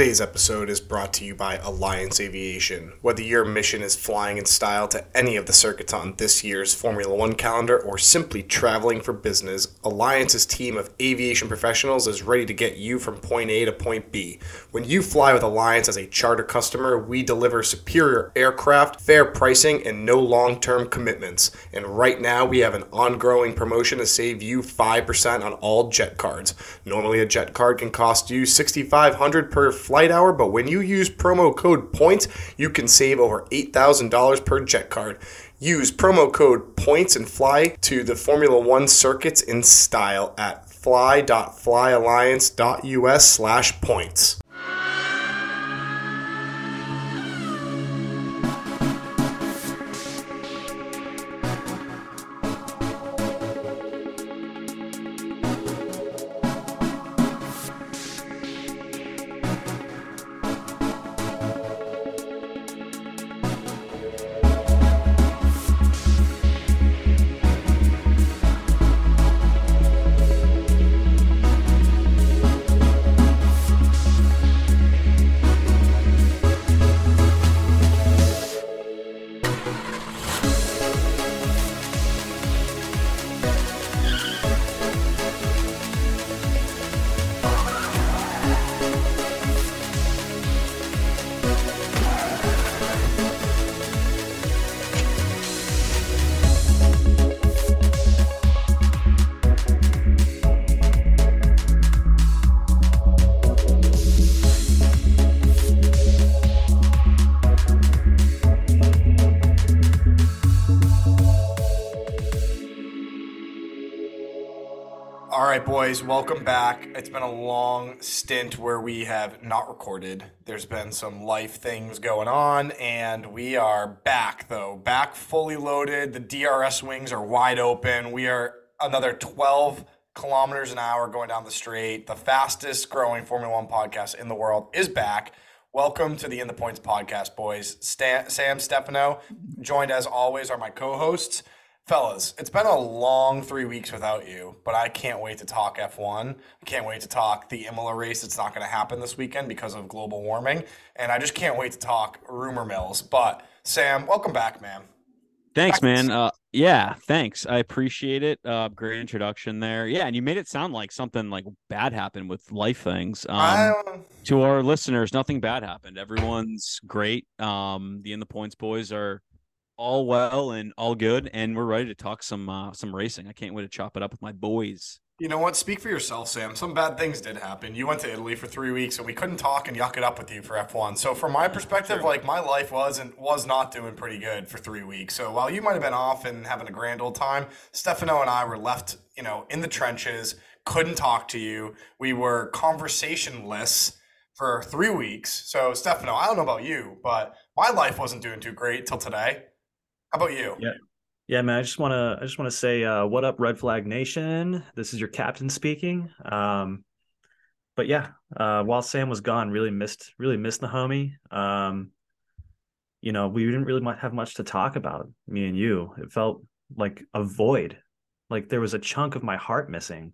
Today's episode is brought to you by Alliance Aviation. Whether your mission is flying in style to any of the circuits on this year's Formula One calendar or simply traveling for business, Alliance's team of aviation professionals is ready to get you from point A to point B. When you fly with Alliance as a charter customer, we deliver superior aircraft, fair pricing, and no long term commitments. And right now, we have an ongoing promotion to save you 5% on all jet cards. Normally, a jet card can cost you 6,500 per flight hour, but when you use promo code POINTS, you can save over $8,000 per jet card. Use promo code POINTS and fly to the Formula One circuits in style at fly.flyalliance.us slash points. Boys, welcome back. It's been a long stint where we have not recorded. There's been some life things going on, and we are back, though. Back fully loaded. The DRS wings are wide open. We are another 12 kilometers an hour going down the straight. The fastest growing Formula One podcast in the world is back. Welcome to the In the Points podcast, boys. Stan, Sam Stefano, joined as always, are my co hosts. Fellas, it's been a long three weeks without you, but I can't wait to talk F1. I can't wait to talk the Imola race. It's not going to happen this weekend because of global warming. And I just can't wait to talk rumor mills. But Sam, welcome back, man. Thanks, man. Uh, yeah, thanks. I appreciate it. Uh, great introduction there. Yeah, and you made it sound like something like bad happened with life things. Um, I, to our listeners, nothing bad happened. Everyone's great. Um, the In the Points boys are all well and all good, and we're ready to talk some uh, some racing. I can't wait to chop it up with my boys. you know what? Speak for yourself, Sam. Some bad things did happen. You went to Italy for three weeks, and we couldn't talk and yuck it up with you for F1. So, from my perspective, like my life wasn't was not doing pretty good for three weeks. So, while you might have been off and having a grand old time, Stefano and I were left, you know, in the trenches. Couldn't talk to you. We were conversationless for three weeks. So, Stefano, I don't know about you, but my life wasn't doing too great till today. How about you? Yeah. Yeah, man. I just want to. I just want to say, uh, what up, Red Flag Nation? This is your captain speaking. Um, but yeah, uh, while Sam was gone, really missed, really missed the homie. Um, you know, we didn't really have much to talk about. Me and you. It felt like a void. Like there was a chunk of my heart missing.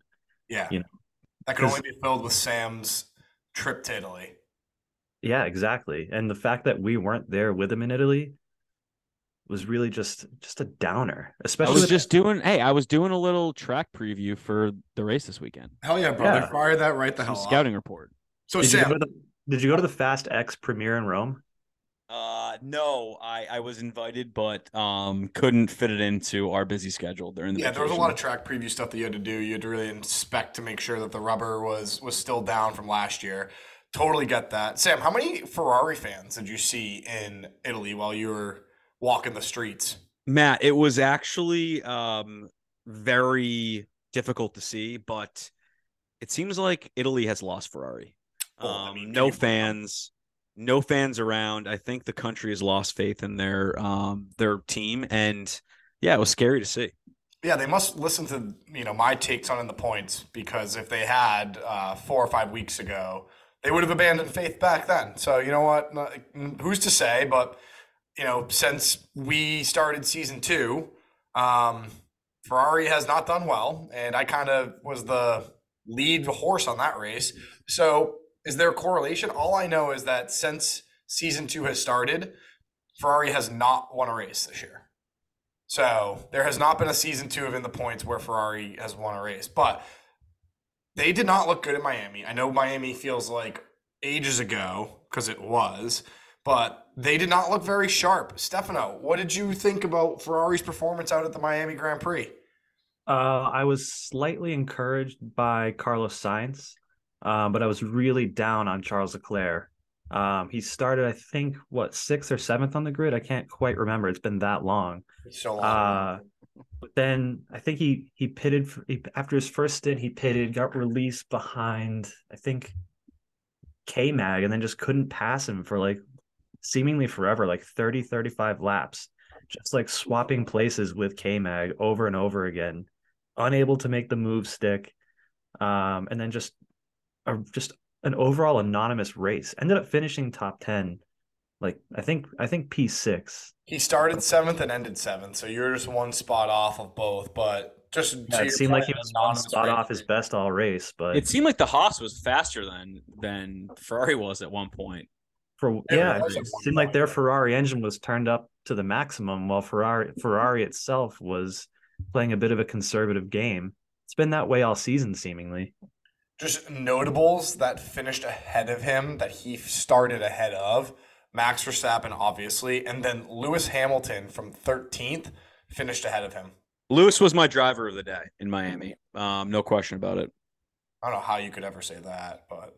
Yeah. You know, that could only be filled with Sam's trip to Italy. Yeah, exactly. And the fact that we weren't there with him in Italy was really just just a downer. Especially I was with- just doing. Hey, I was doing a little track preview for the race this weekend. Hell yeah, brother! Yeah. Fire that right the Some hell off. scouting report. So did you Sam, go to the Did you go to the Fast X premiere in Rome? Uh, no, I I was invited, but um, couldn't fit it into our busy schedule during the yeah, there was a lot of track preview stuff that you had to do. You had to really inspect to make sure that the rubber was was still down from last year. Totally get that. Sam, how many Ferrari fans did you see in Italy while you were walking the streets? Matt, it was actually um very difficult to see, but it seems like Italy has lost Ferrari. Well, I Um, mean, no you blame them? fans, no fans around. I think the country has lost faith in their um their team, and yeah, it was scary to see. Yeah, they must listen to you know my takes on in the points because if they had uh, four or five weeks ago, they would have abandoned faith back then. So you know what? Who's to say? But you know, since we started season two, um, Ferrari has not done well, and I kind of was the lead horse on that race. So Is there a correlation? All I know is that since season two has started, Ferrari has not won a race this year. So there has not been a season two of in the points where Ferrari has won a race. But they did not look good in Miami. I know Miami feels like ages ago because it was, but they did not look very sharp. Stefano, what did you think about Ferrari's performance out at the Miami Grand Prix? Uh, I was slightly encouraged by Carlos Sainz, uh, but I was really down on Charles Leclerc. Um, he started, I think, what sixth or seventh on the grid. I can't quite remember. It's been that long. So long. Uh, but then I think he he pitted for, he, after his first stint. He pitted, got released behind I think K Mag, and then just couldn't pass him for like seemingly forever, like 30, 35 laps, just like swapping places with K Mag over and over again, unable to make the move stick, um, and then just a just an overall anonymous race. Ended up finishing top ten like I think I think P six. He started seventh and ended seventh, so you're just one spot off of both. But just yeah, it seemed like he was one spot off his best all race, but it seemed like the Haas was faster than than Ferrari was at one point. For yeah, it, it seemed like their Ferrari engine was turned up to the maximum, while Ferrari Ferrari itself was playing a bit of a conservative game. It's been that way all season, seemingly. Just notables that finished ahead of him that he started ahead of Max Verstappen, obviously, and then Lewis Hamilton from 13th finished ahead of him. Lewis was my driver of the day in Miami. Um, no question about it. I don't know how you could ever say that, but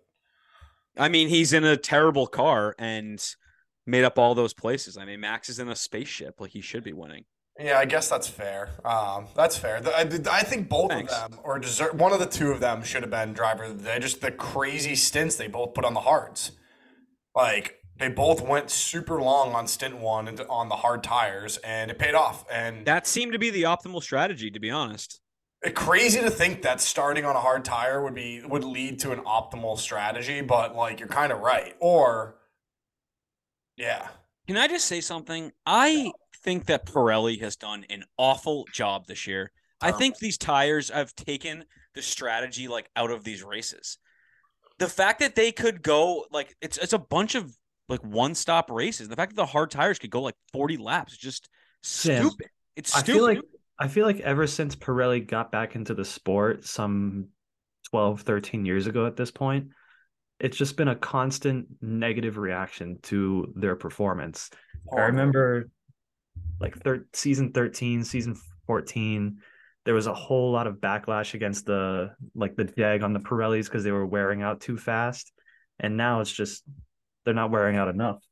I mean, he's in a terrible car and made up all those places. I mean, Max is in a spaceship, like he should be winning. Yeah, I guess that's fair. Um, that's fair. I, I think both Thanks. of them, or deserve, one of the two of them, should have been driver of the. Just the crazy stints they both put on the hards. Like they both went super long on stint one and on the hard tires, and it paid off. And that seemed to be the optimal strategy, to be honest. It's crazy to think that starting on a hard tire would be would lead to an optimal strategy, but like you're kind of right. Or, yeah. Can I just say something? I think that Pirelli has done an awful job this year. I think these tires have taken the strategy like out of these races. The fact that they could go like it's it's a bunch of like one stop races. The fact that the hard tires could go like 40 laps is just stupid. It's stupid. I feel like I feel like ever since Pirelli got back into the sport some 12, 13 years ago at this point, it's just been a constant negative reaction to their performance. I remember like thir- season 13, season 14, there was a whole lot of backlash against the like the Jag on the Pirellis because they were wearing out too fast. And now it's just they're not wearing out enough.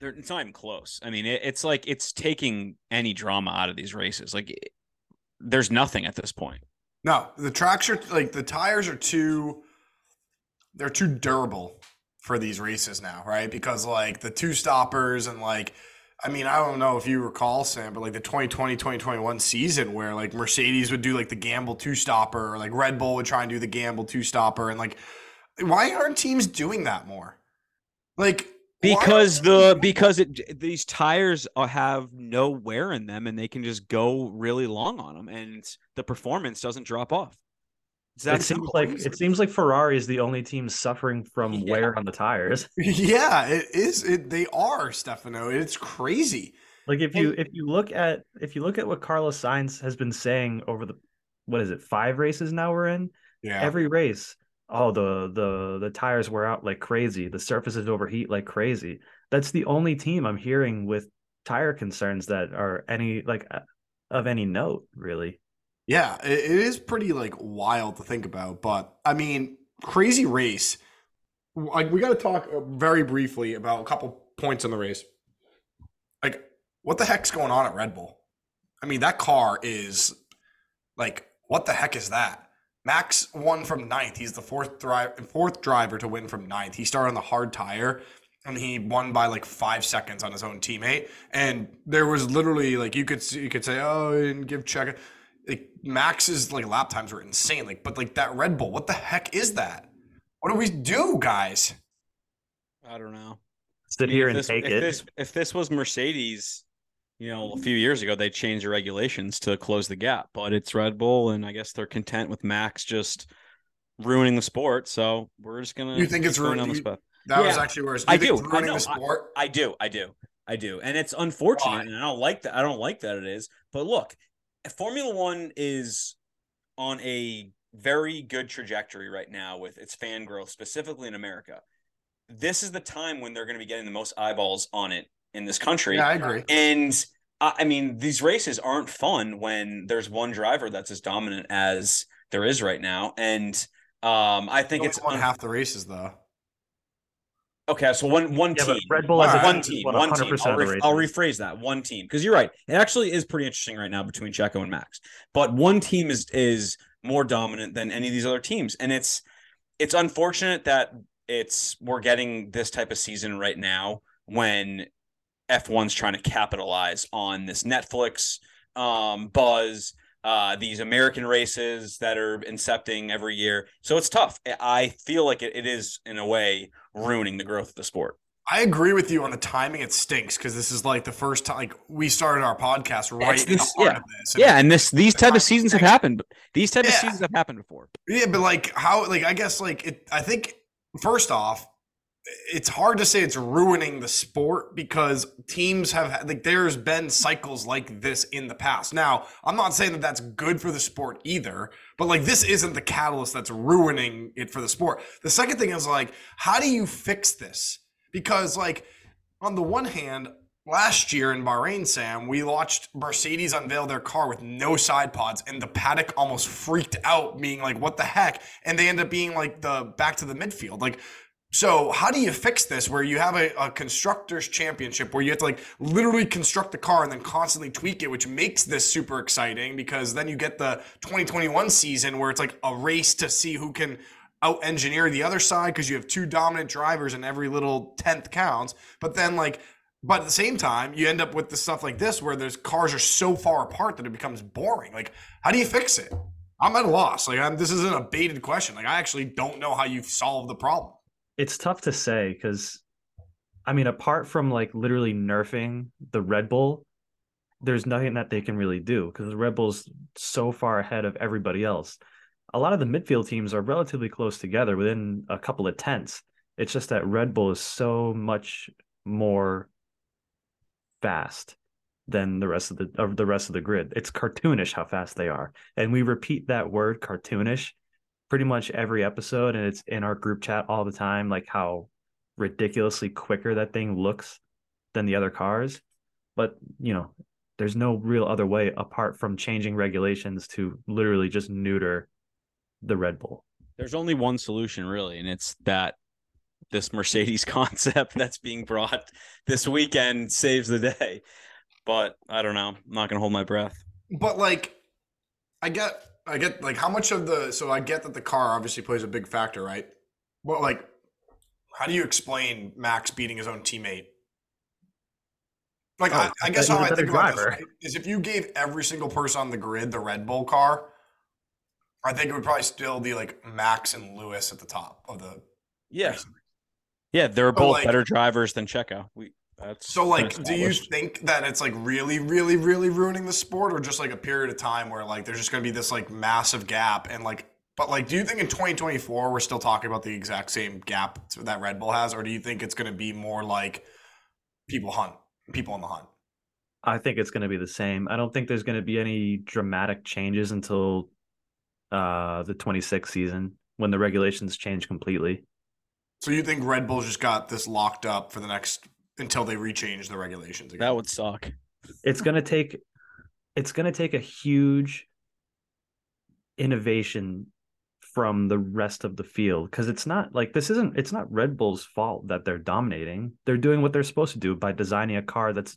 They're, it's not even close. I mean, it, it's like it's taking any drama out of these races. Like, there's nothing at this point. No, the tracks are like the tires are too. They're too durable for these races now, right? Because like the two stoppers and like. I mean, I don't know if you recall, Sam, but like the 2020 2021 season where like Mercedes would do like the gamble two stopper, or like Red Bull would try and do the gamble two stopper. And like, why aren't teams doing that more? Like because the because it these tires have no wear in them and they can just go really long on them and the performance doesn't drop off. It seems like it seems like Ferrari is the only team suffering from yeah. wear on the tires. Yeah, it is. It, they are Stefano. It's crazy. Like if you if you look at if you look at what Carlos Sainz has been saying over the what is it five races now we're in. Yeah. Every race, oh the the the tires wear out like crazy. The surfaces overheat like crazy. That's the only team i'm hearing with tire concerns that are any like of any note really. Yeah it is pretty like wild to think about but i mean crazy race. Like we got to talk uh, very briefly about a couple points in the race. Like what the heck's going on at red bull? I mean that car is like what the heck is that Max won from ninth. He's the fourth drive fourth driver to win from ninth. He started on the hard tire and he won by like five seconds on his own teammate. And there was literally like you could you could say, oh, and give check. Like Max's like lap times were insane. Like, but like that Red Bull, what the heck is that? What do we do, guys? I don't know. Sit here and this, take if it. This, if this was Mercedes, you know, a few years ago they changed the regulations to close the gap, but it's Red Bull, and I guess they're content with Max just ruining the sport. So we're just gonna. You think it's ruining- down this you- path. That was actually where it's, I do. I ruining know. the sport. I do. I do. I do. And it's unfortunate, Why? and I don't like that. I don't like that it is. But look, Formula One is on a very good trajectory right now with its fan growth, specifically in America. This is the time when they're going to be getting the most eyeballs on it in this country. yeah, I agree. And I I mean, these races aren't fun when there's one driver that's as dominant as there is right now. And um, I think it's won un- half the races though. okay. So one one Yeah, team, Red Bull has Alright. one team, one team. I'll, re- I'll rephrase that. One team, because you're right. It actually is pretty interesting right now between Checo and Max. But one team is is more dominant than any of these other teams, and it's it's unfortunate that it's we're getting this type of season right now when F1's trying to capitalize on this Netflix um, buzz, uh, these American races that are incepting every year. So it's tough. I feel like it, it is, in a way, ruining the growth of the sport. I agree with you on the timing. It stinks because this is like the first time like we started our podcast right in the heart yeah. of this. And Yeah, and this these type of seasons have happened. These type of seasons have happened before. Yeah, but like how like I guess like it I think first off it's hard to say it's ruining the sport because teams have like there's been cycles like this in the past. Now, I'm not saying that that's good for the sport either, but like this isn't the catalyst that's ruining it for the sport. The second thing is like how do you fix this? Because like on the one hand, last year in Bahrain, Sam, we watched Mercedes unveil their car with no side pods, and the paddock almost freaked out, being like, "What the heck?" And they end up being like the back to the midfield, like. So how do you fix this where you have a, a constructors championship where you have to like literally construct the car and then constantly tweak it, which makes this super exciting because then you get the 2021 season where it's like a race to see who can out engineer the other side because you have two dominant drivers and every little tenth counts. But then like but at the same time, you end up with the stuff like this where there's cars are so far apart that it becomes boring. Like, how do you fix it? I'm at a loss. Like, I'm, this isn't a baited question. Like, I actually don't know how you've solved the problem. It's tough to say because I mean, apart from like literally nerfing the Red Bull, there's nothing that they can really do because the Red Bull's so far ahead of everybody else. A lot of the midfield teams are relatively close together within a couple of tenths. It's just that Red Bull is so much more fast than the rest of the of the rest of the grid. It's cartoonish how fast they are. And we repeat that word cartoonish pretty much every episode and it's in our group chat all the time like how ridiculously quicker that thing looks than the other cars but you know there's no real other way apart from changing regulations to literally just neuter the red bull There's only one solution, really, and it's that this Mercedes concept that's being brought this weekend saves the day. But I don't know. I'm not going to hold my breath. But like, I get, I get like how much of the. So I get that the car obviously plays a big factor, right? But like, how do you explain Max beating his own teammate? Like, Oh, I, I guess he's how a I better think about this is if you gave every single person on the grid the Red Bull car, I think it would probably still be like Max and Lewis at the top of the. Yeah. Yeah, they're both like- better drivers than Checo. We that's So, like, do you think that it's like really, really, really ruining the sport, or just like a period of time where like there's just going to be this like massive gap and like, but like, do you think in 2024 we're still talking about the exact same gap that Red Bull has, or do you think it's going to be more like people hunt, people on the hunt? i think it's going to be the same. I don't think there's going to be any dramatic changes until uh the 26th season when the regulations change completely. So you think Red Bull's just got this locked up for the next until they rechange the regulations again? that would suck. it's going to take it's going to take a huge innovation from the rest of the field because it's not like this isn't it's not Red Bull's fault that they're dominating. They're doing what they're supposed to do by designing a car that's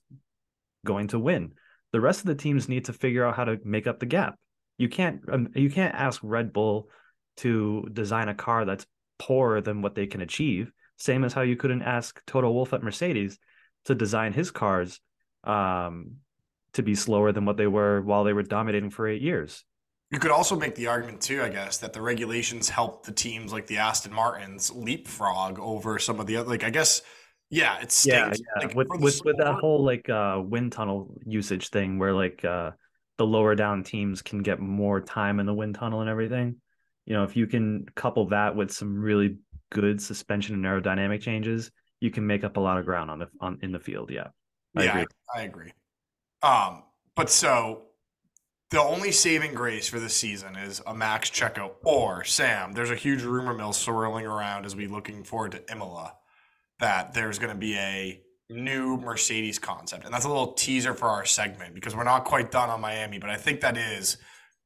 going to win. The rest of the teams need to figure out how to make up the gap. You can't um, you can't ask Red Bull to design a car that's poorer than what they can achieve. Same as how you couldn't ask Toto Wolff at Mercedes to design his cars um, to be slower than what they were while they were dominating for eight years. You could also make the argument too, I guess, that the regulations help the teams like the Aston Martins leapfrog over some of the other. Like, I guess, yeah, it yeah. Like, with with, with that whole like uh, wind tunnel usage thing, where like uh, the lower down teams can get more time in the wind tunnel and everything. you know, if you can couple that with some really good suspension and aerodynamic changes, you can make up a lot of ground on the on in the field. Yeah. I yeah, agree. I, I agree. Um, but so the only saving grace for this season is a Max Checo or Sam. There's a huge rumor mill swirling around as we looking forward to Imola that there's going to be a new Mercedes concept. And that's a little teaser for our segment because we're not quite done on Miami, but I think that is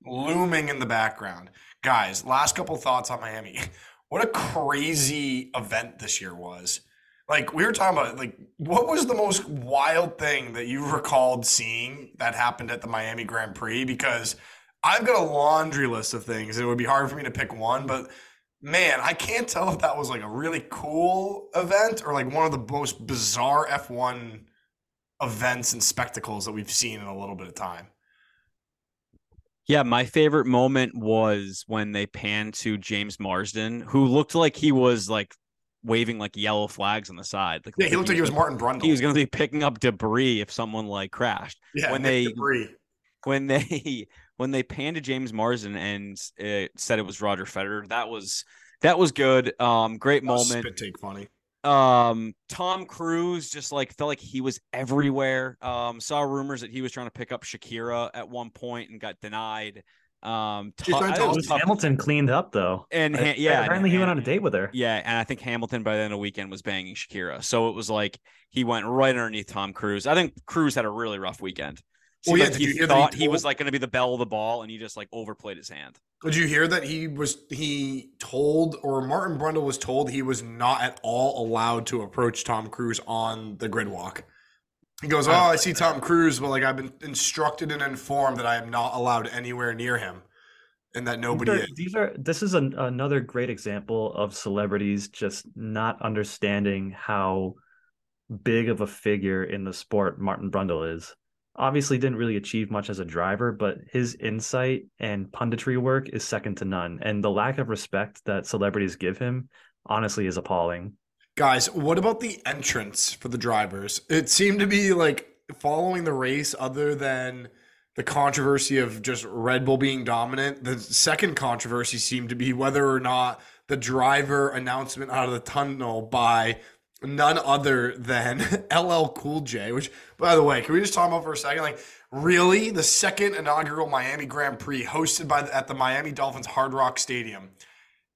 looming in the background. Guys, last couple thoughts on Miami. What a crazy event this year was. Like we were talking about like what was the most wild thing that you recalled seeing that happened at the Miami Grand Prix because I've got a laundry list of things. It would be hard for me to pick one, but man, I can't tell if that was like a really cool event or like one of the most bizarre F1 events and spectacles that we've seen in a little bit of time. Yeah, my favorite moment was when they panned to James Marsden, who looked like he was like waving like yellow flags on the side. Like, yeah, he looked like he was Martin Brundle. He was going to be picking up debris if someone like crashed. Yeah, when they debris. when they when they panned to James Marsden and it said it was Roger Federer, that was that was good. Um, great moment. Spit take funny. Um, Tom Cruise just like felt like he was everywhere. Um, saw rumors that he was trying to pick up Shakira at one point and got denied. Um, t- Hamilton cleaned up though, and ha- yeah, apparently and, he went on a date with her. Yeah, and I think Hamilton by the end of the weekend was banging Shakira, so it was like he went right underneath Tom Cruise. I think Cruise had a really rough weekend. Well, yeah, like he thought he, he, was like going to be the belle of the ball, and he just like overplayed his hand. Did you hear that he was he told or Martin Brundle was told he was not at all allowed to approach Tom Cruise on the grid walk? He goes, "Oh, I see Tom Cruise, but like I've been instructed and informed that I am not allowed anywhere near him, and that nobody these are, These are this is an, another great example of celebrities just not understanding how big of a figure in the sport Martin Brundle is. Obviously, didn't really achieve much as a driver, but his insight and punditry work is second to none, and the lack of respect that celebrities give him, honestly, is appalling." Guys, what about the entrance for the drivers? It seemed to be like following the race, other than the controversy of just Red Bull being dominant. The second controversy seemed to be whether or not the driver announcement out of the tunnel by none other than LL Cool J, which, by the way, can we just talk about for a second? Like, really? The second inaugural Miami Grand Prix hosted by the, at the Miami Dolphins Hard Rock Stadium.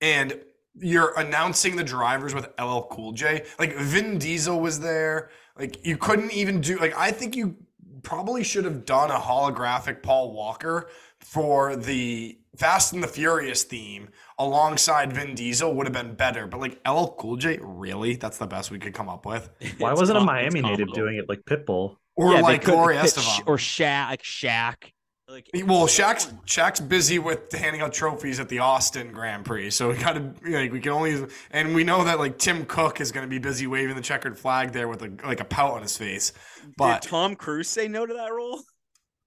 And you're announcing the drivers with LL Cool J. Like Vin Diesel was there. Like you couldn't even do like I think you probably should have done a holographic Paul Walker for the Fast and the Furious theme alongside Vin Diesel would have been better. But like LL Cool J, really? That's the best we could come up with. Why wasn't a Miami native doing it like Pitbull? Or yeah, like Gloria Estefan. Or Shaq, like Shaq. Like, well, Shaq's Shaq's busy with handing out trophies at the Austin Grand Prix, so we got to like we can only and we know that like Tim Cook is going to be busy waving the checkered flag there with a like a pout on his face. But Did Tom Cruise say no to that role?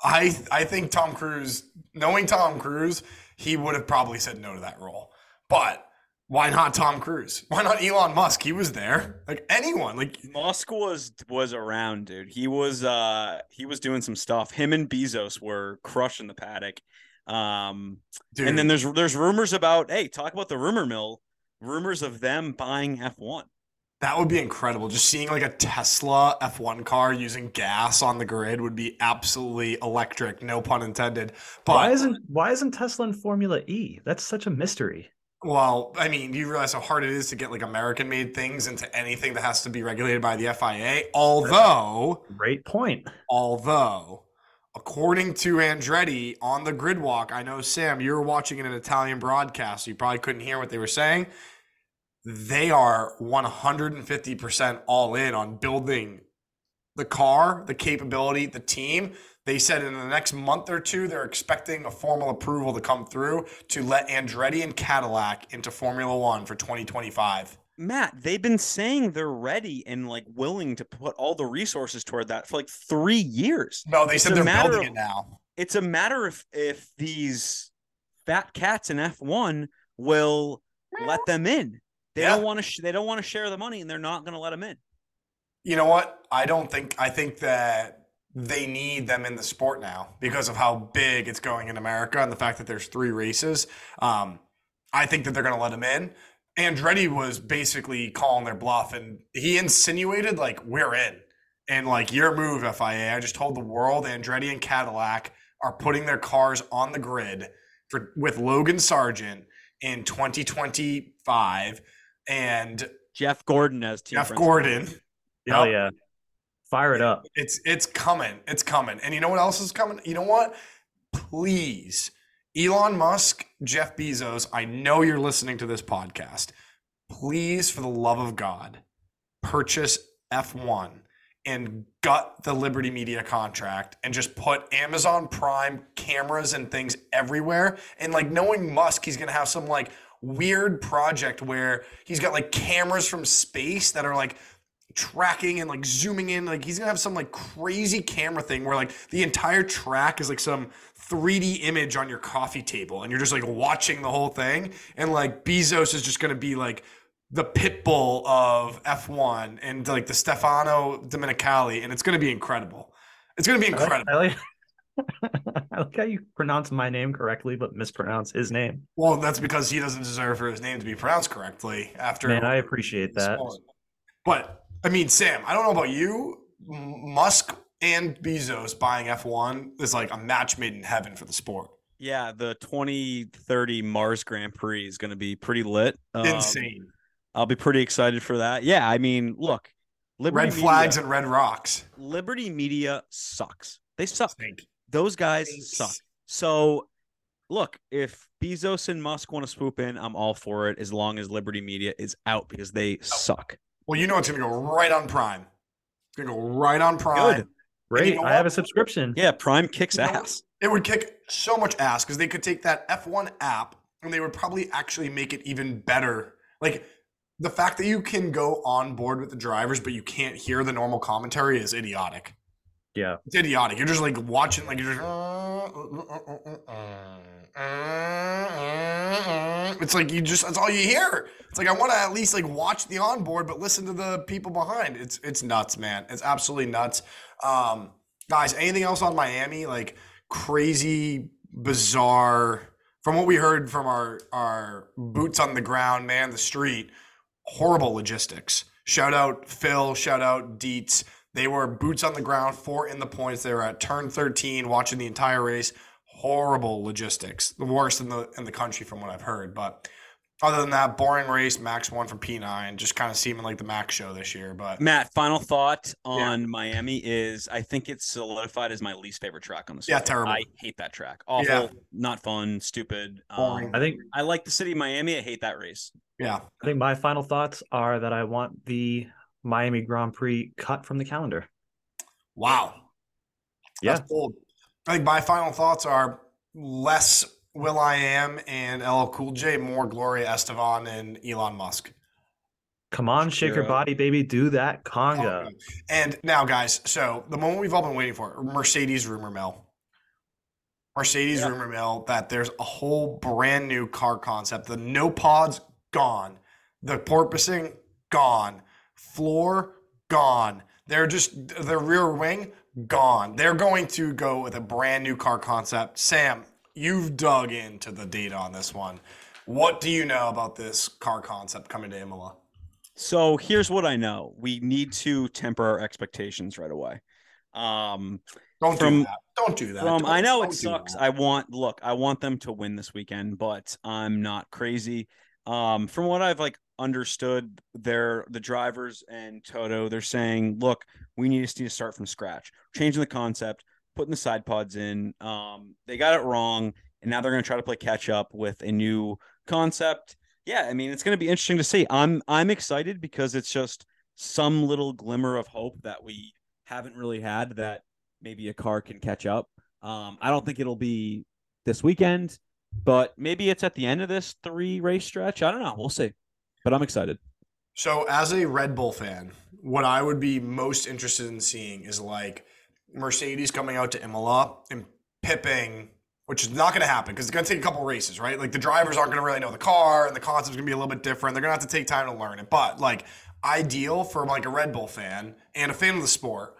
I I think Tom Cruise, knowing Tom Cruise, he would have probably said no to that role. But why not Tom Cruise? Why not Elon Musk? He was there. Like anyone. Like Musk was was around, dude. He was uh he was doing some stuff. Him and Bezos were crushing the paddock. Um dude. and then there's there's rumors about hey, talk about the rumor mill. Rumors of them buying F1. That would be incredible. Just seeing like a Tesla F1 car using gas on the grid would be absolutely electric, no pun intended. But why isn't why isn't Tesla in Formula E? That's such a mystery. Well, I mean, do you realize how hard it is to get like American made things into anything that has to be regulated by the FIA? Although, great point. Although, according to Andretti on the grid walk, I know Sam, you were watching an Italian broadcast, so you probably couldn't hear what they were saying. They are 150% all in on building the car, the capability, the team they said in the next month or two, they're expecting a formal approval to come through to let Andretti and Cadillac into Formula One for 2025. Matt, they've been saying they're ready and like willing to put all the resources toward that for like three years. No, they said they're building of, it now. It's a matter of if these fat cats in F1 will let them in. They yeah. don't want to. Sh- they don't want to share the money, and they're not going to let them in. You know what? I don't think. I think that they need them in the sport now because of how big it's going in America and the fact that there's three races. Um, I think that they're going to let them in. Andretti was basically calling their bluff, and he insinuated like we're in, and like your move, FIA. I just told the world Andretti and Cadillac are putting their cars on the grid for with Logan Sargeant in 2025, and Jeff Gordon as team Jeff principal. Gordon. Hell yeah. Fire it up. It's it's coming. It's coming. And you know what else is coming? You know what? Please, Elon Musk, Jeff Bezos, I know you're listening to this podcast. Please, for the love of God, purchase F1 and gut the Liberty Media contract and just put Amazon Prime cameras and things everywhere. And like knowing Musk, he's gonna have some like weird project where he's got like cameras from space that are like tracking and like zooming in. Like he's gonna have some like crazy camera thing where like the entire track is like some 3D image on your coffee table and you're just like watching the whole thing. And like Bezos is just gonna be like the pit bull of F1 and like the Stefano Domenicali, and it's gonna be incredible. It's gonna be incredible. I like how you pronounce my name correctly, but mispronounce his name. Well, that's because he doesn't deserve for his name to be pronounced correctly after Man, I appreciate that. sport. But I mean, Sam, I don't know about you. Musk and Bezos buying F1 is like a match made in heaven for the sport. Yeah, the 2030 Mars Grand Prix is going to be pretty lit. Um, Insane. I'll be pretty excited for that. Yeah, I mean, look, Liberty Red flags Media, and red rocks. Liberty Media sucks. They suck. Stink. Those guys Stinks. suck. So, look, if Bezos and Musk want to swoop in, I'm all for it as long as Liberty Media is out because they suck. Well, you know it's gonna go right on Prime. It's gonna go right on Prime. Good. Great. know I have a subscription. Yeah, Prime kicks You know ass. It would kick so much ass because they could take that F1 app and they would probably actually make it even better. Like the fact that you can go on board with the drivers, but you can't hear the normal commentary is idiotic. Yeah. It's idiotic. You're just like watching, like you're just. It's like you just that's all you hear. It's like I want to at least like watch the onboard, but listen to the people behind. It's it's nuts, man. It's absolutely nuts. Um, guys, anything else on Miami? Like crazy, bizarre. From what we heard from our our boots on the ground, man, the street, horrible logistics. Shout out Phil. Shout out Dietz. They were boots on the ground, four in the points. They were at turn 13, watching the entire race. Horrible logistics, the worst in the in the country from what I've heard. But other than that, boring race. Max won from P9, just kind of seeming like the Max show this year. But Matt, final thought on Miami is I think it's solidified as my least favorite track on the Yeah, terrible. I hate that track. Awful, Yeah. not fun, stupid. Um, I think I like the city of Miami. I hate that race. yeah, I think my final thoughts are that I want the Miami Grand Prix cut from the calendar. wow, Yeah. That's bold. I think my final thoughts are less Will I Am and LL Cool J, more Gloria Estefan and Elon Musk. Come on, shake your body, baby. Do that conga. And now, guys, so the moment we've all been waiting for Mercedes rumor mill. Mercedes Yeah. rumor mill that there's a whole brand new car concept. The no pods gone, the porpoising gone, floor gone. They're just the rear wing gone. They're going to go with a brand new car concept. Sam, you've dug into the data on this one. What do you know about this car concept coming to Imola? So here's what I know. We need to temper our expectations right away. Um, Don't From- do that. Don't do that. from Don't- I know it sucks. I want look, I want them to win this weekend, but I'm not crazy. Um, from what I've like understood, they're the drivers and Toto, they're saying, look, we need to, need to start from scratch, changing the concept, putting the side pods in. Um, they got it wrong, and now they're gonna try to play catch up with a new concept. Yeah, I mean it's gonna be interesting to see. I'm I'm excited because it's just some little glimmer of hope that we haven't really had that maybe a car can catch up. Um, I don't think it'll be this weekend, but maybe it's at the end of this three race stretch. I don't know. We'll see. But I'm excited. So, as a Red Bull fan, what I would be most interested in seeing is like Mercedes coming out to Imola and pipping, which is not going to happen because it's going to take a couple races, right? Like the drivers aren't going to really know the car and the concept's going to be a little bit different. They're going to have to take time to learn it. But like ideal for like a Red Bull fan and a fan of the sport,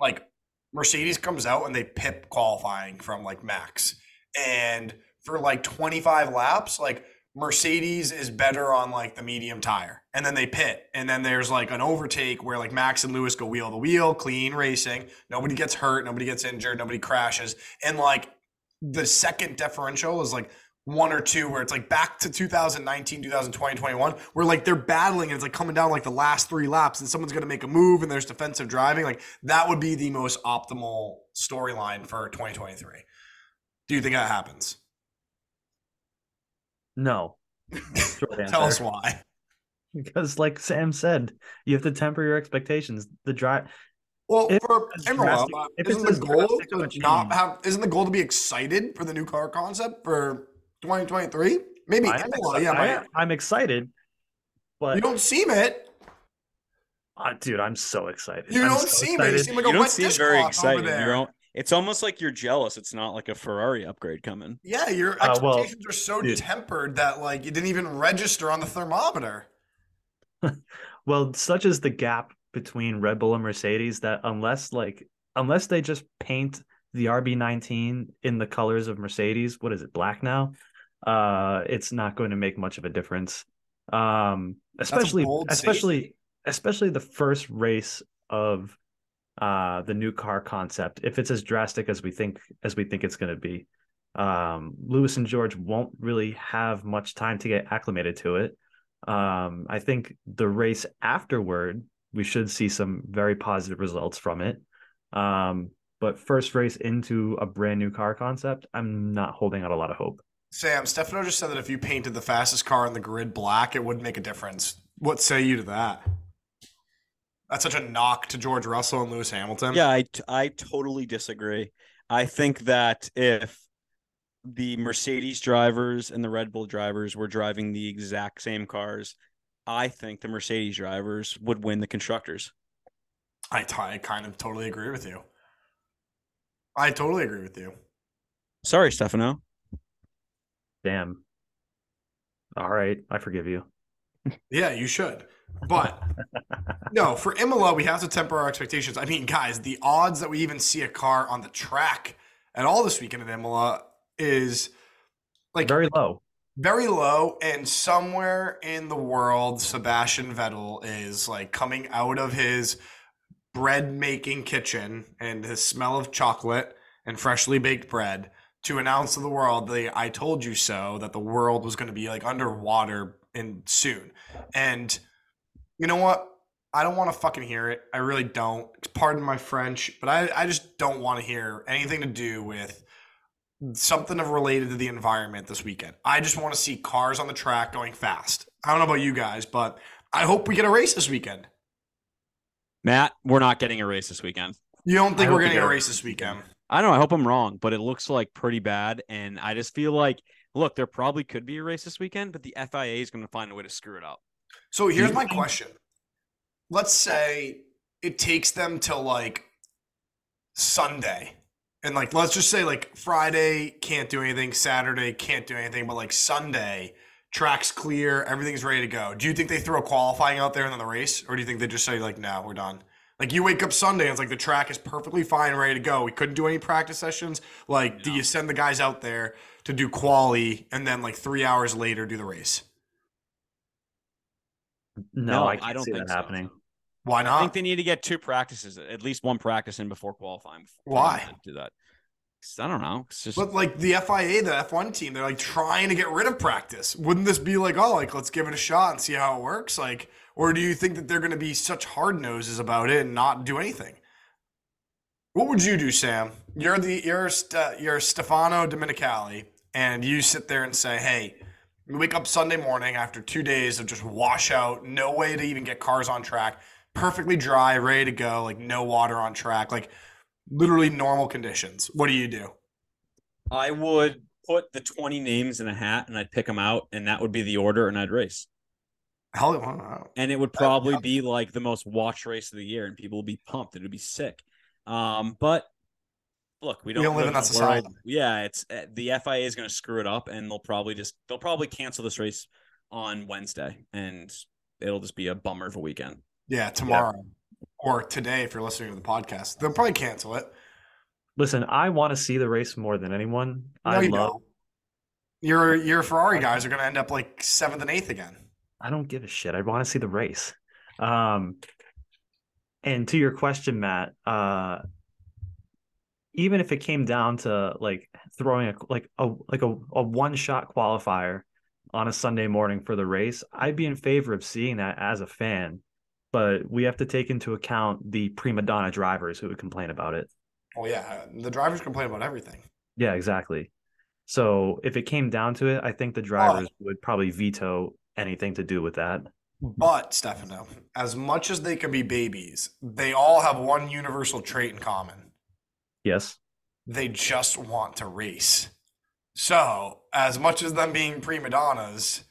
like Mercedes comes out and they pip qualifying from like Max. And for like 25 laps, like Mercedes is better on like the medium tire. And then they pit. And then there's like an overtake where like Max and Lewis go wheel to wheel, clean racing. Nobody gets hurt, nobody gets injured, nobody crashes. And like the second differential is like one or two where it's like back to 2019, 2020, 21, where like they're battling and it's like coming down like the last three laps and someone's going to make a move and there's defensive driving. Like that would be the most optimal storyline for 2023. Do you think that happens? No. Tell us why. Because, like Sam said, you have to temper your expectations. The drive. Well, If for it's Imola, drastic- uh, isn't it's the goal drastic of a to not have? Isn't the goal to be excited for the new car concept for 2023? Maybe I am Imola, exci- yeah, I'm I'm excited, but you don't seem it. uh, dude, I'm so excited. You I'm don't so seem it. You seem like you a don't wet seem very excited. You're all, it's almost like you're jealous. It's not like a Ferrari upgrade coming. Yeah, your Uh, well, expectations are so dude. tempered that like you didn't even register on the thermometer. Well, such is the gap between Red Bull and Mercedes that unless like unless they just paint the RB19 in the colors of Mercedes, what is it, black now? Uh, it's not going to make much of a difference. Um, especially especially statement. especially the first race of uh the new car concept if it's as drastic as we think as we think it's going to be um lewis and george won't really have much time to get acclimated to it um i think the race afterward we should see some very positive results from it um but first race into a brand new car concept i'm not holding out a lot of hope Sam, Stefano just said that if you painted the fastest car in the grid black, it wouldn't make a difference. What say you to that? That's such a knock to George Russell and Lewis Hamilton. Yeah, I, t- I totally disagree. I think that if the Mercedes drivers and the Red Bull drivers were driving the exact same cars, I think the Mercedes drivers would win the constructors. I, t- I kind of totally agree with you. I totally agree with you. Sorry, Stefano. damn all right i forgive you Yeah, you should. But no, for Imola, we have to temper our expectations. I mean, guys, the odds that we even see a car on the track at all this weekend at Imola is like very low. very low and somewhere in the world sebastian vettel is like coming out of his bread making kitchen and his smell of chocolate and freshly baked bread to announce to the world the i told you so that the world was going to be like underwater in soon. And you know what i don't want to fucking hear it i really don't pardon my french but i, I just don't want to hear anything to do with something of related to the environment this weekend. I just want to see cars on the track going fast. I don't know about you guys, but I hope we get a race this weekend. Matt, we're not getting a race this weekend. You don't think I we're hope we getting get a a race this weekend? I don't know. I hope I'm wrong, but it looks like pretty bad. And I just feel like, look, there probably could be a race this weekend, but the FIA is going to find a way to screw it up. So here's my question. Let's say it takes them till like Sunday. And like let's just say like Friday can't do anything, Saturday can't do anything, but like Sunday track's clear, everything's ready to go. Do you think they throw qualifying out there and then the race or do you think they just say like no, we're done? Like you wake up Sunday and it's like the track is perfectly fine, ready to go. We couldn't do any practice sessions. Like, do you send the guys out there to do quali and then like three hours later do the race? no, i can't I don't see think that so. happening Why not? I think they need to get two practices, at least one practice in before qualifying. before Why? Do that? I don't know. It's just But like the FIA, the F1 team, they're like trying to get rid of practice. Wouldn't this be like, oh, like let's give it a shot and see how it works? Like, or do you think that they're going to be such hard noses about it and not do anything? What would you do, Sam? You're the you're St- you're Stefano Domenicali, and you sit there and say, hey, you wake up Sunday morning after two days of just washout, no way to even get cars on track, perfectly dry, ready to go, like no water on track, like literally normal conditions. What do you do? I would put the 20 names in a hat and I'd pick them out, and that would be the order, and I'd race. Hell. And it would probably be like the most watched race of the year, and people would be pumped. It would be sick. Um, but look, we don't, don't live in that society. world- Yeah, it's uh, the FIA is going to screw it up, and they'll probably just they'll probably cancel this race on Wednesday, and it'll just be a bummer of a weekend. Yeah, tomorrow or today if you're listening to the podcast. They'll probably cancel it. listen i want to see the race more than anyone No, i you love don't. your your Ferrari guys are going to end up like seventh and eighth again. I don't give a shit. I want to see the race. Um, and to your question, Matt, uh, even if it came down to like throwing a like a like a, a one shot qualifier on a Sunday morning for the race, I'd be in favor of seeing that as a fan. But we have to take into account the prima donna drivers who would complain about it. Oh yeah, the drivers complain about everything. Yeah, exactly. So if it came down to it, I think the drivers would probably veto anything to do with that. But Stefano, as much as they can be babies, they all have one universal trait in common. Yes. They just want to race. So, as much as them being prima donnas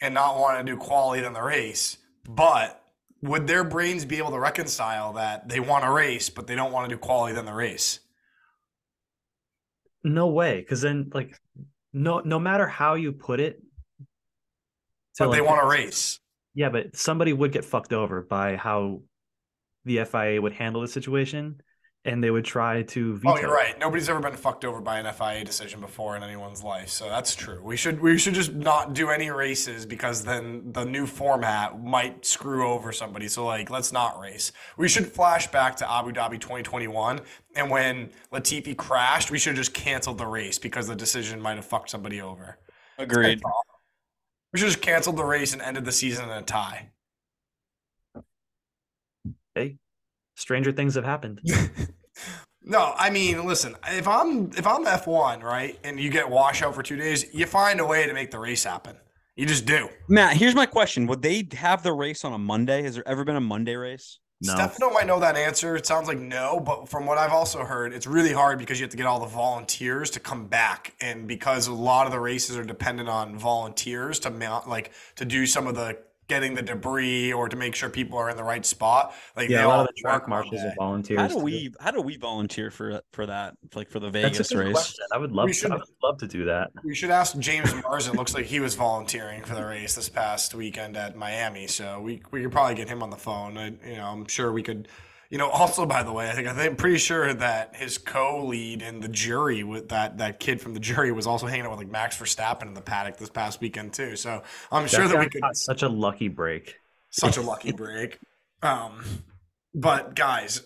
and not wanting to do quality in the race, but would their brains be able to reconcile that they want to race, but they don't want to do quality in the race? No way, because then like no no matter how you put it, But they want to race. Yeah, but somebody would get fucked over by how the FIA would handle the situation, and they would try to oh, veto. Oh, you're right. Nobody's ever been fucked over by an FIA decision before in anyone's life, so that's true. We should we should just not do any races because then the new format might screw over somebody. So like, let's not race. We should flash back to Abu Dhabi 2021, and when Latifi crashed, we should have just canceled the race because the decision might have fucked somebody over. Agreed. We should just canceled the race and ended the season in a tie. Hey, stranger things have happened. No, I mean, listen. If I'm if I'm F1, right, and you get washout for two days, you find a way to make the race happen. You just do. Matt, here's my question: Would they have the race on a Monday? Has there ever been a Monday race? No, Stefano might know that answer. It sounds like no, but from what I've also heard, it's really hard because you have to get all the volunteers to come back, and because a lot of the races are dependent on volunteers to mount, like to do some of the getting the debris or to make sure people are in the right spot. Like they yeah, a lot all of the track work marshals Monday. are volunteers. How do too. we how do we volunteer for for that? Like for the That's Vegas a good race? question. I would love. We To, should- I would love to do that. We should ask James Mars. It looks like he was volunteering for the race this past weekend at Miami, so we we could probably get him on the phone. I, you know, I'm sure we could. You know, also by the way, I think I think I'm pretty sure that his co-lead in the jury with that that kid from the jury was also hanging out with like Max Verstappen in the paddock this past weekend too. So I'm sure that we could such a lucky break. such a lucky break. Um, but guys,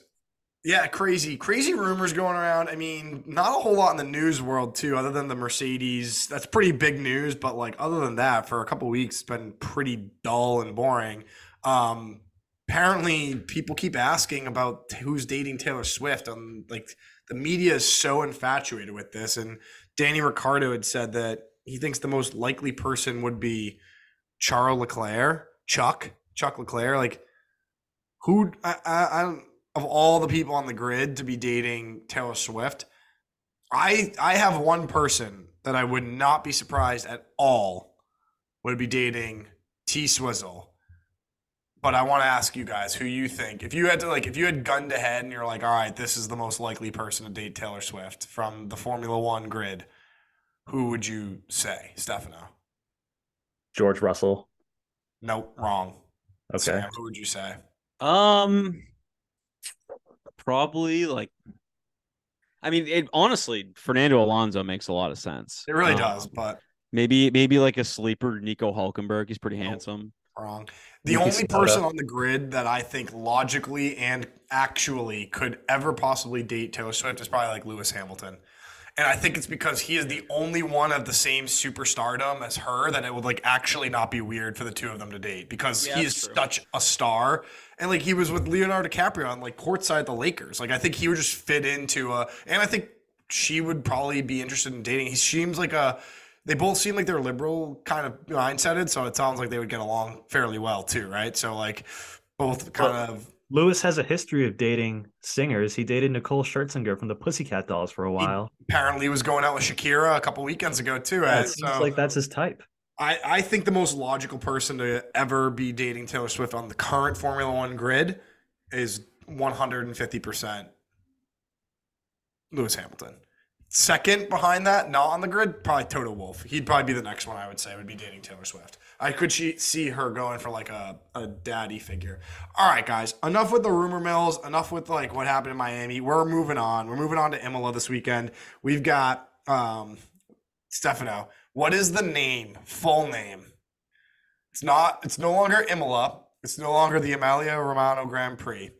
yeah, crazy, crazy rumors going around. I mean, not a whole lot in the news world too, other than the Mercedes. That's pretty big news, but like other than that, for a couple weeks, it's been pretty dull and boring. Um, apparently, people keep asking about who's dating Taylor Swift, and like the media is so infatuated with this. And Danny Ricciardo had said that he thinks the most likely person would be Charles Leclerc, Chuck, Chuck Leclerc. Like, who I, I, I don't of all the people on the grid to be dating Taylor Swift, I I have one person that I would not be surprised at all would be dating T Swizzle. But I want to ask you guys who you think if you had to like if you had gunned ahead and you're like, all right, this is the most likely person to date Taylor Swift from the Formula One grid, who would you say, Stefano? George Russell. Nope, wrong. Okay. Sam, who would you say? Um, probably like. I mean, it honestly, Fernando Alonso makes a lot of sense. It really Um, does, but Maybe maybe like a sleeper, Nico Hulkenberg. He's pretty Nope. handsome. Wrong. The Yuki only Tsunoda. person on the grid that I think logically and actually could ever possibly date Taylor Swift is probably like Lewis Hamilton. And I think it's because he is the only one of the same superstardom as her that it would like actually not be weird for the two of them to date because Yeah, he is true. such a star. And like he was with Leonardo DiCaprio on like courtside the Lakers. Like I think he would just fit into a and I think she would probably be interested in dating. He seems like a they both seem like they're liberal kind of mindseted, so it sounds like they would get along fairly well too, right? So like both kind of Lewis has a history of dating singers. He dated Nicole Scherzinger from the Pussycat Dolls for a while. apparently was going out with Shakira a couple weekends ago too. Yeah, it seems So like that's his type. I, I think the most logical person to ever be dating Taylor Swift on the current Formula One grid is 150% Lewis Hamilton. Second behind that, not on the grid, probably Toto Wolff. He'd probably be the next one I would say would be dating Taylor Swift. I could see her going for like a, a daddy figure. All right, guys, enough with the rumor mills. Enough with like what happened in Miami. We're moving on. We're moving on to Imola this weekend. We've got um, Stefano. What is the name? Full name. It's not. It's no longer Imola. It's no longer the Emilia Romagna Grand Prix.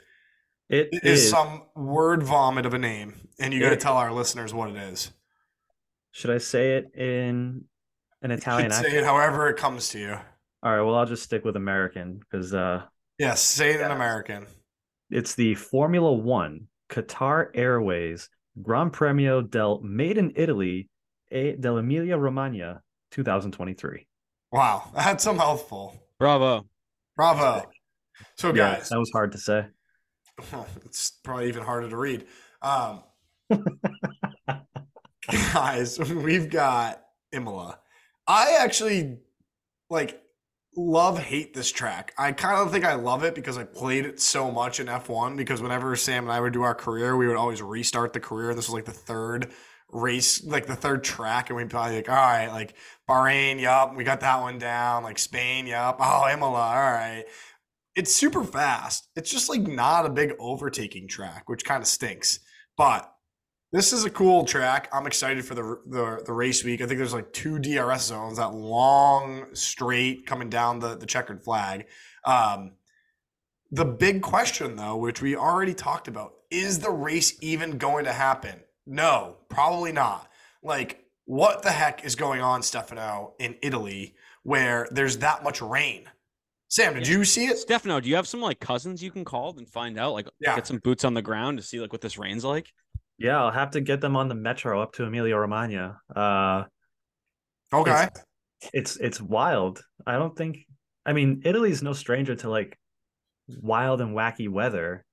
It It is is. some word vomit of a name, and you got to tell our listeners what it is. Should I say it in an Italian should say it however it comes to you. All right. Well, I'll just stick with American because uh, Yes, say it in American. it's the Formula One Qatar Airways Gran Premio del Made in Italy e dell'Emilia Romagna 2023. Wow, that's a mouthful. Bravo. Bravo. So, Yeah, guys, that was hard to say. it's probably even harder to read. Um, guys, we've got Imola. I actually like love hate this track. I kind of think I love it because I played it so much in F1 because whenever Sam and I would do our career, we would always restart the career. This was like the third race, like the third track, and we'd probably like, all right, like Bahrain, yup, we got that one down, like Spain, yup, oh Imola, all right. It's super fast. It's just like not a big overtaking track, which kind of stinks. But this is a cool track. I'm excited for the, the the race week. I think there's like two DRS zones, that long straight coming down the the checkered flag. Um, the big question, though, which we already talked about, is the race even going to happen? No, probably not. Like, what the heck is going on, Stefano, in Italy, where there's that much rain? Sam, did you see it? Stefano, do you have some like cousins you can call and find out? Like Yeah. get some boots on the ground to see like what this rain's like? Yeah, I'll have to get them on the metro up to Emilia Romagna. Uh, Okay. it's it's wild. I don't think. I mean, Italy's no stranger to like wild and wacky weather.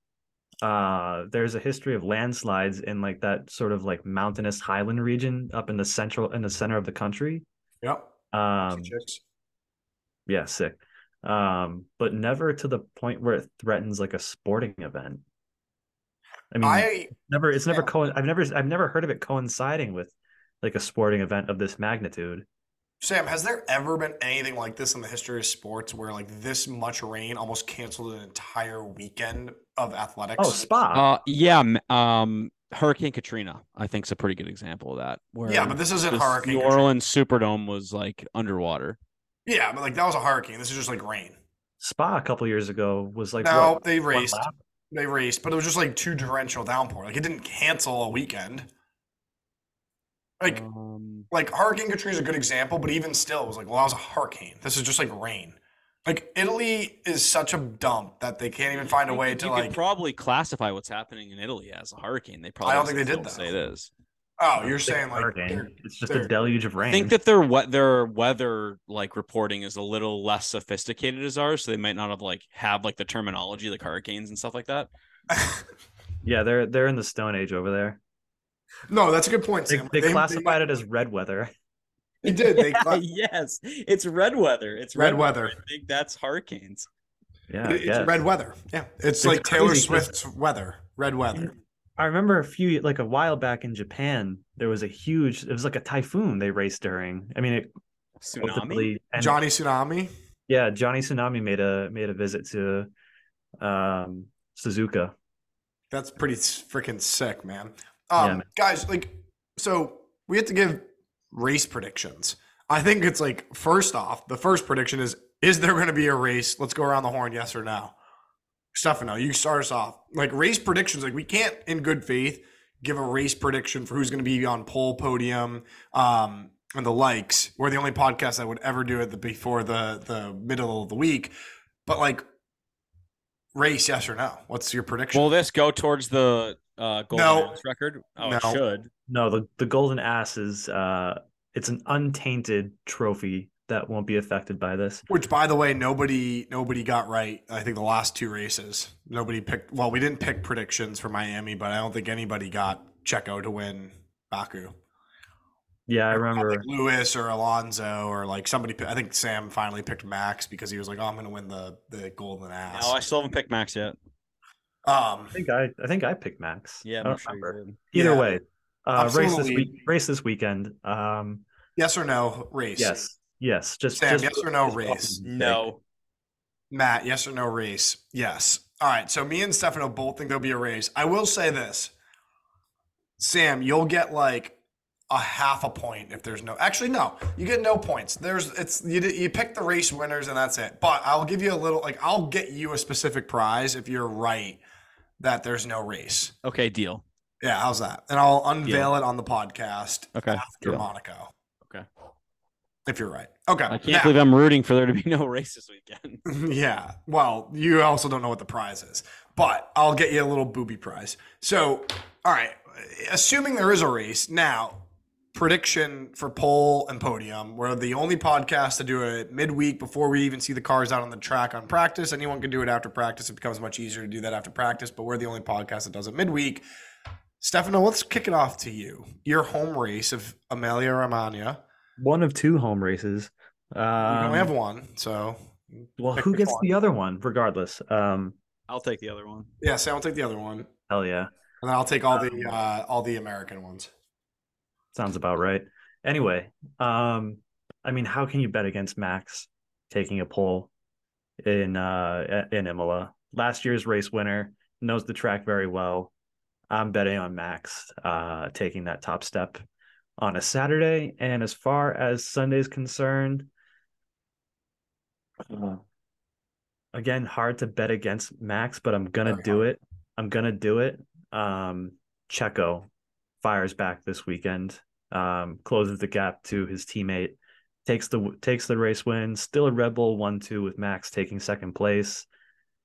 Uh, there's a history of landslides in like that sort of like mountainous highland region up in the central in the center of the country. Yep. Um, yeah, sick. Um, but never to the point where it threatens like a sporting event. I mean, I never it's never yeah. co- I've never I've never heard of it coinciding with like a sporting event of this magnitude. Sam, has there ever been anything like this in the history of sports where like this much rain almost canceled an entire weekend of athletics? Oh, Spa. Uh, yeah. Um, Hurricane Katrina, I think, is a pretty good example of that. Where yeah, but this isn't hurricane. New Katrina. Orleans Superdome was like underwater. Yeah, but like that was a hurricane. This is just like rain. Spa a couple years ago was like no, what, they raced. They raced, but it was just like too torrential downpour. Like it didn't cancel a weekend. Like um, like Hurricane Katrina is a good example, but even still, it was like, well, that was a hurricane. This is just like rain. Like Italy is such a dump that they can't even find a way could- to you like. could probably classify what's happening in Italy as a hurricane. They probably I don't think they still did, say it is. Oh, you're It's saying like they're- it's just a deluge of rain. I think that their we- their weather like reporting is a little less sophisticated as ours, so they might not have like have like the terminology like hurricanes and stuff like that. yeah, they're they're in the Stone Age over there. no, that's a good point, They, Sam. they classified it as red weather. They did. They cla- yes, it's red weather. It's Red weather. I think that's hurricanes. Yeah, I it's red weather. Yeah, it's, It's like Taylor Swift's weather. Red weather. I remember a few like a while back in Japan, there was a huge. It was like a typhoon they raced during. I mean, it Tsunami. ultimately Johnny Tsunami. yeah, Johnny Tsunami made a made a visit to um Suzuka. That's pretty freaking sick, man. Yeah, Um, man. guys, like, so we have to give race predictions. I think it's like first off, the first prediction is: Is there going to be a race? Let's go around the horn, yes or no. Stefano, you start us off. Like race predictions, like we can't, in good faith, give a race prediction for who's going to be on pole podium, um, and the likes. We're the only podcast that would ever do it before the the middle of the week. But like, race, yes or no? What's your prediction? Will this go towards the uh, golden No. Axe record? Oh, No. it should. No, the the Golden Ass is uh it's an untainted trophy that won't be affected by this. Which, by the way, nobody nobody got right. I think the last two races, nobody picked. Well, we didn't pick predictions for Miami, but I don't think anybody got Checo to win Baku. Yeah, I remember. like Lewis or Alonso or like somebody. I think Sam finally picked Max because he was like, "Oh, I'm going to win the the golden ass." No, I still haven't picked Max yet. um, I think I I think I picked Max. Yeah, I I'm don't sure. remember. you. Either Yeah. way, uh, race this week. Race this weekend. Um, yes or no race? yes, yes. Just Sam, just yes or no just race? No. Matt, yes or no race? Yes. All right. So me and Stefano both think there'll be a race. I will say this. Sam, you'll get like a half a point if there's no. Actually, no, you get no points. There's it's you you pick the race winners and that's it. But I'll give you a little like I'll get you a specific prize if you're right that there's no race. Okay, deal. Yeah, how's that? And I'll unveil it on the podcast Okay. after Deal. Monaco. If you're right. Okay. I can't now- believe I'm rooting for there to be no race this weekend. yeah. Well, you also don't know what the prize is, but I'll get you a little booby prize. So, all right, assuming there is a race now, prediction for pole and podium. We're the only podcast to do it midweek before we even see the cars out on the track on practice. Anyone can do it after practice. It becomes much easier to do that after practice, but we're the only podcast that does it midweek. Stefano, let's kick it off to you. Your home race of Emilia Romagna. One of two home races. We Um, only have one, so well, who gets one. the other one? Regardless. Um, I'll take the other one. yeah. So I'll take the other one. hell yeah. And then I'll take all the Um, uh, all the American ones. Sounds about right. Anyway, um, I mean, how can you bet against Max taking a pole in uh in Imola? Last year's race winner knows the track very well. I'm betting on Max uh taking that top step on a Saturday. And as far as Sunday's concerned, uh, again, hard to bet against Max, but I'm gonna Very do it. I'm gonna do it. Um, Checo fires back this weekend, um, closes the gap to his teammate, takes the takes the race win. Still a Red Bull one two with Max taking second place,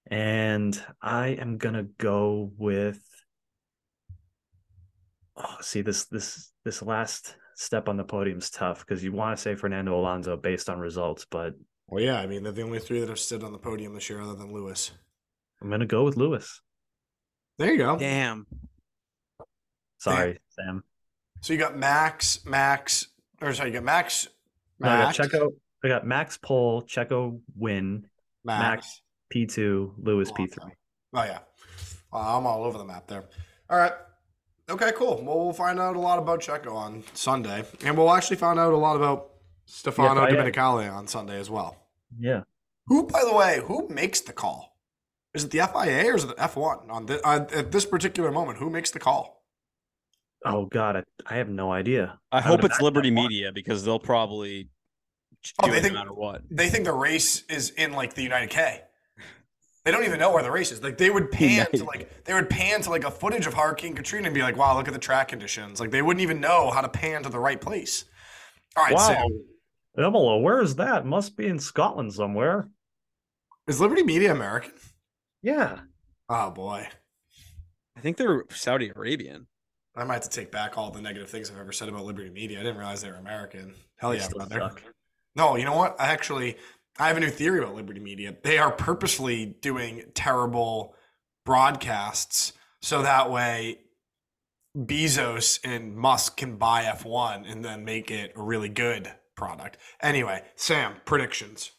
and I am gonna go with. Oh, see this this this last step on the podium is tough because you want to say Fernando Alonso based on results, but Well, yeah, I mean they're the only three that have stood on the podium this year, other than Lewis. I'm gonna go with Lewis. There you go. Damn. Sorry, Sam. So you got Max, Max, or sorry, you got Max, No, I got Max, Checo. I got Max pole, Checo win, Max. Max. P two, Lewis P three. Oh yeah, I'm all over the map there. All right. Okay, cool. Well, we'll find out a lot about Checo on Sunday, and we'll actually find out a lot about Stefano Yeah, FIA. Domenicali on Sunday as well. Yeah. Who, by the way, who makes the call? Is it the FIA or is it the F1 on the, uh, at this particular moment? Who makes the call? Oh God, I, I have no idea. I would hope it's Liberty F1. Media because they'll probably Oh, do they it think- no matter what. They think the race is in like the United K. They don't even know where the race is. Like they would pan to like they would pan to like a footage of Hurricane Katrina and be like, "Wow, look at the track conditions." Like they wouldn't even know how to pan to the right place. All right, wow, Sam, Imola, where is that? Must be in Scotland somewhere. is Liberty Media American? Yeah. Oh boy, I think they're Saudi Arabian. I might have to take back all the negative things I've ever said about Liberty Media. I didn't realize they were American. Hell They yeah, brother. suck. No, you know what? I actually I have a new theory about Liberty Media. They are purposely doing terrible broadcasts so that way Bezos and Musk can buy F1 and then make it a really good product. Anyway, Sam, predictions.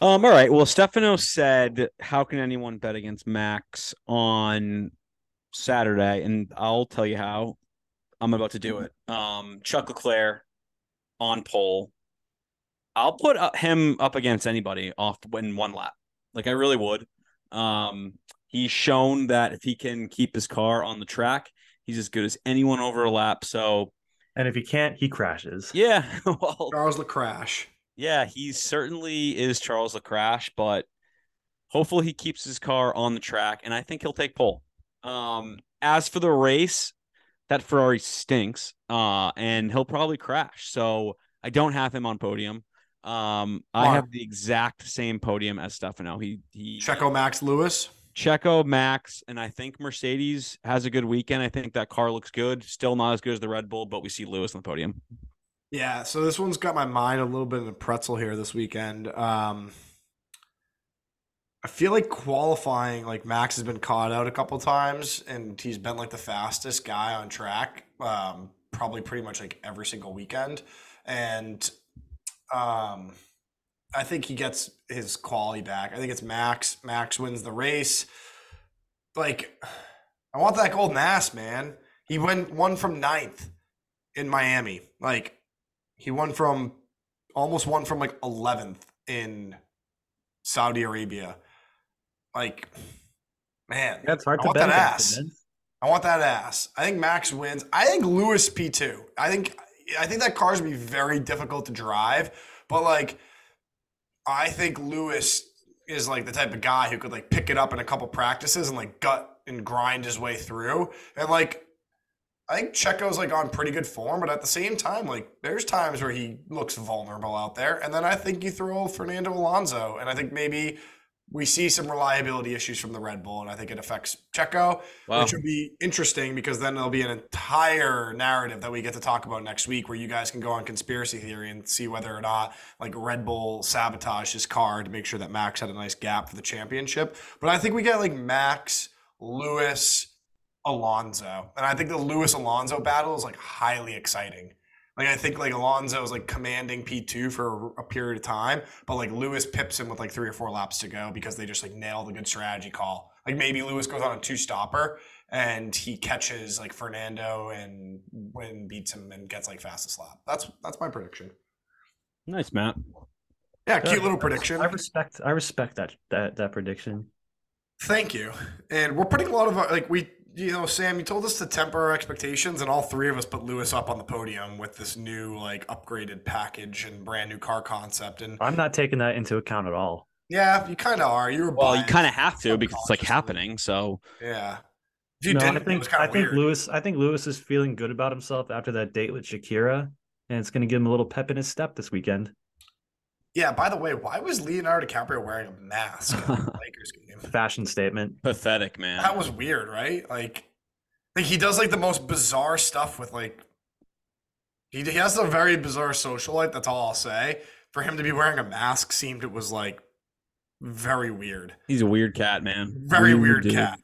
Um, all right. Well, Stefano said, "How can anyone bet against Max on Saturday?" And I'll tell you how. I'm about to do it. Um, Chuck Leclerc on pole. I'll put uh, him up against anybody off in one lap. Like I really would. Um, he's shown that if he can keep his car on the track, he's as good as anyone over a lap. So And if he can't, he crashes. yeah, well, Charles Lecrash. yeah, he certainly is Charles Lecrash, but hopefully he keeps his car on the track, and I think he'll take pole. Um, as for the race, that Ferrari stinks, uh, and he'll probably crash. So I don't have him on podium. Um, I have the exact same podium as Stefano. He he Checo Max Lewis. Checo, Max, and I think Mercedes has a good weekend. I think that car looks good. Still not as good as the Red Bull, but we see Lewis on the podium. Yeah, so this one's got my mind a little bit in a pretzel here this weekend. Um, I feel like qualifying, like Max has been caught out a couple times, and he's been like the fastest guy on track, um, probably pretty much like every single weekend, and um, I think he gets his quality back. I think it's Max. Max wins the race. Like, I want that golden ass, man. He went one from ninth in Miami. Like, he won from almost won from like 11th in Saudi Arabia. Like, man, That's hard I to want that ass. him. I want that ass. I think Max wins. I think Lewis P2. I think I think that car's gonna be very difficult to drive, but like I think Lewis is like the type of guy who could like pick it up in a couple practices and like gut and grind his way through. And like I think Checo's like on pretty good form, but at the same time, like there's times where he looks vulnerable out there. And then I think you throw Fernando Alonso, and I think maybe we see some reliability issues from the Red Bull, and I think it affects Checo, Wow. which would be interesting because then there'll be an entire narrative that we get to talk about next week, where you guys can go on conspiracy theory and see whether or not like Red Bull sabotaged his car to make sure that Max had a nice gap for the championship. But I think we get like Max, Lewis, Alonso, and I think the Lewis Alonso battle is like highly exciting. Like I think like Alonso is like commanding P two for a period of time, but like Lewis pips him with like three or four laps to go because they just like nail the good strategy call. Like maybe Lewis goes on a two stopper and he catches like Fernando and when beats him and gets like fastest lap. That's that's my prediction. Nice, Matt. Yeah, cute Yeah, little prediction. I respect I respect that that that prediction. Thank you. And we're putting a lot of uh, like we you know Sam, you told us to temper our expectations, and all three of us put Lewis up on the podium with this new like upgraded package and brand new car concept. And I'm not taking that into account at all. yeah, you kind of are. You were Well, you kind of have to because it's like happening. So Yeah. If you no, didn't, I it think was I kind of think. Lewis I think Lewis is feeling good about himself after that date with Shakira, and it's going to give him a little pep in his step this weekend. Yeah. By the way, why was Leonardo DiCaprio wearing a mask at the Lakers game? Fashion statement. pathetic, man. That was weird, right? Like, like he does like the most bizarre stuff with like. He, he has a very bizarre social life. That's all I'll say. For him to be wearing a mask seemed it was like very weird. He's a weird cat, man. Very weird dude. cat.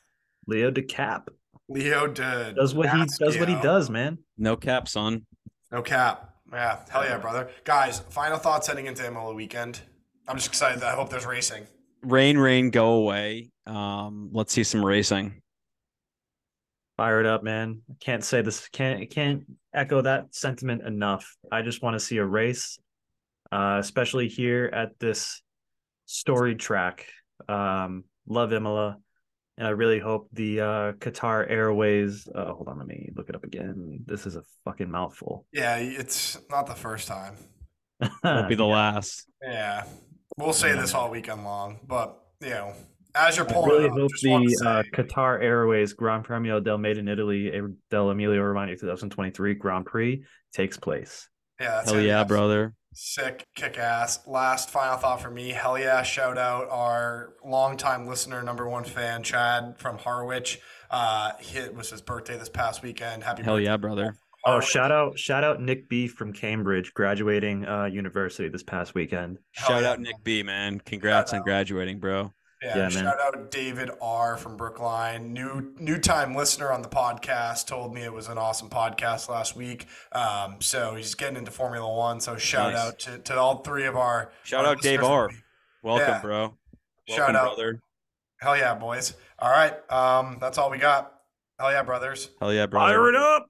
Leo DeCap Leo did does what he does what he does, man. No cap, son. No cap. Yeah, hell yeah, brother. Guys, final thoughts heading into Imola weekend. I'm just excited. I hope there's racing. Rain, rain, go away. Um, let's see some racing. Fire it up, man. Can't say this. Can't can't echo that sentiment enough. I just want to see a race, uh, especially here at this storied track. Um, love Imola, and I really hope the uh, Qatar Airways. Uh, hold on, let me look it up again. This is a fucking mouthful. Yeah, it's not the first time. Won't be the last. Yeah, we'll say this all weekend long, but you know, as you're I pulling, really up, hope just want to the uh, Qatar Airways Gran Premio del Made in Italy del Emilio Romagna 2023 Grand Prix takes place. Yeah, that's Hell yeah, That's brother. Sick, kick ass. Last final thought for me. Hell yeah! Shout out our longtime listener, number one fan, Chad from Harwich. Uh, it was his birthday this past weekend. Happy Hell birthday, yeah, brother. Oh, shout out, shout out Nick B from Cambridge, graduating uh, university this past weekend. Hell Shout yeah. out Nick B, man. Congrats on graduating, bro. Yeah, Yeah, man. shout out David R from Brookline, new new time listener on the podcast. Told me it was an awesome podcast last week. Um, so he's getting into Formula One. So shout Nice. out to, to all three of our Shout our out Dave. R. Welcome, Yeah. bro. Shout out. brother. Hell yeah, boys! All right, um, that's all we got. Hell yeah, brothers. Hell yeah, brother. Fire it up!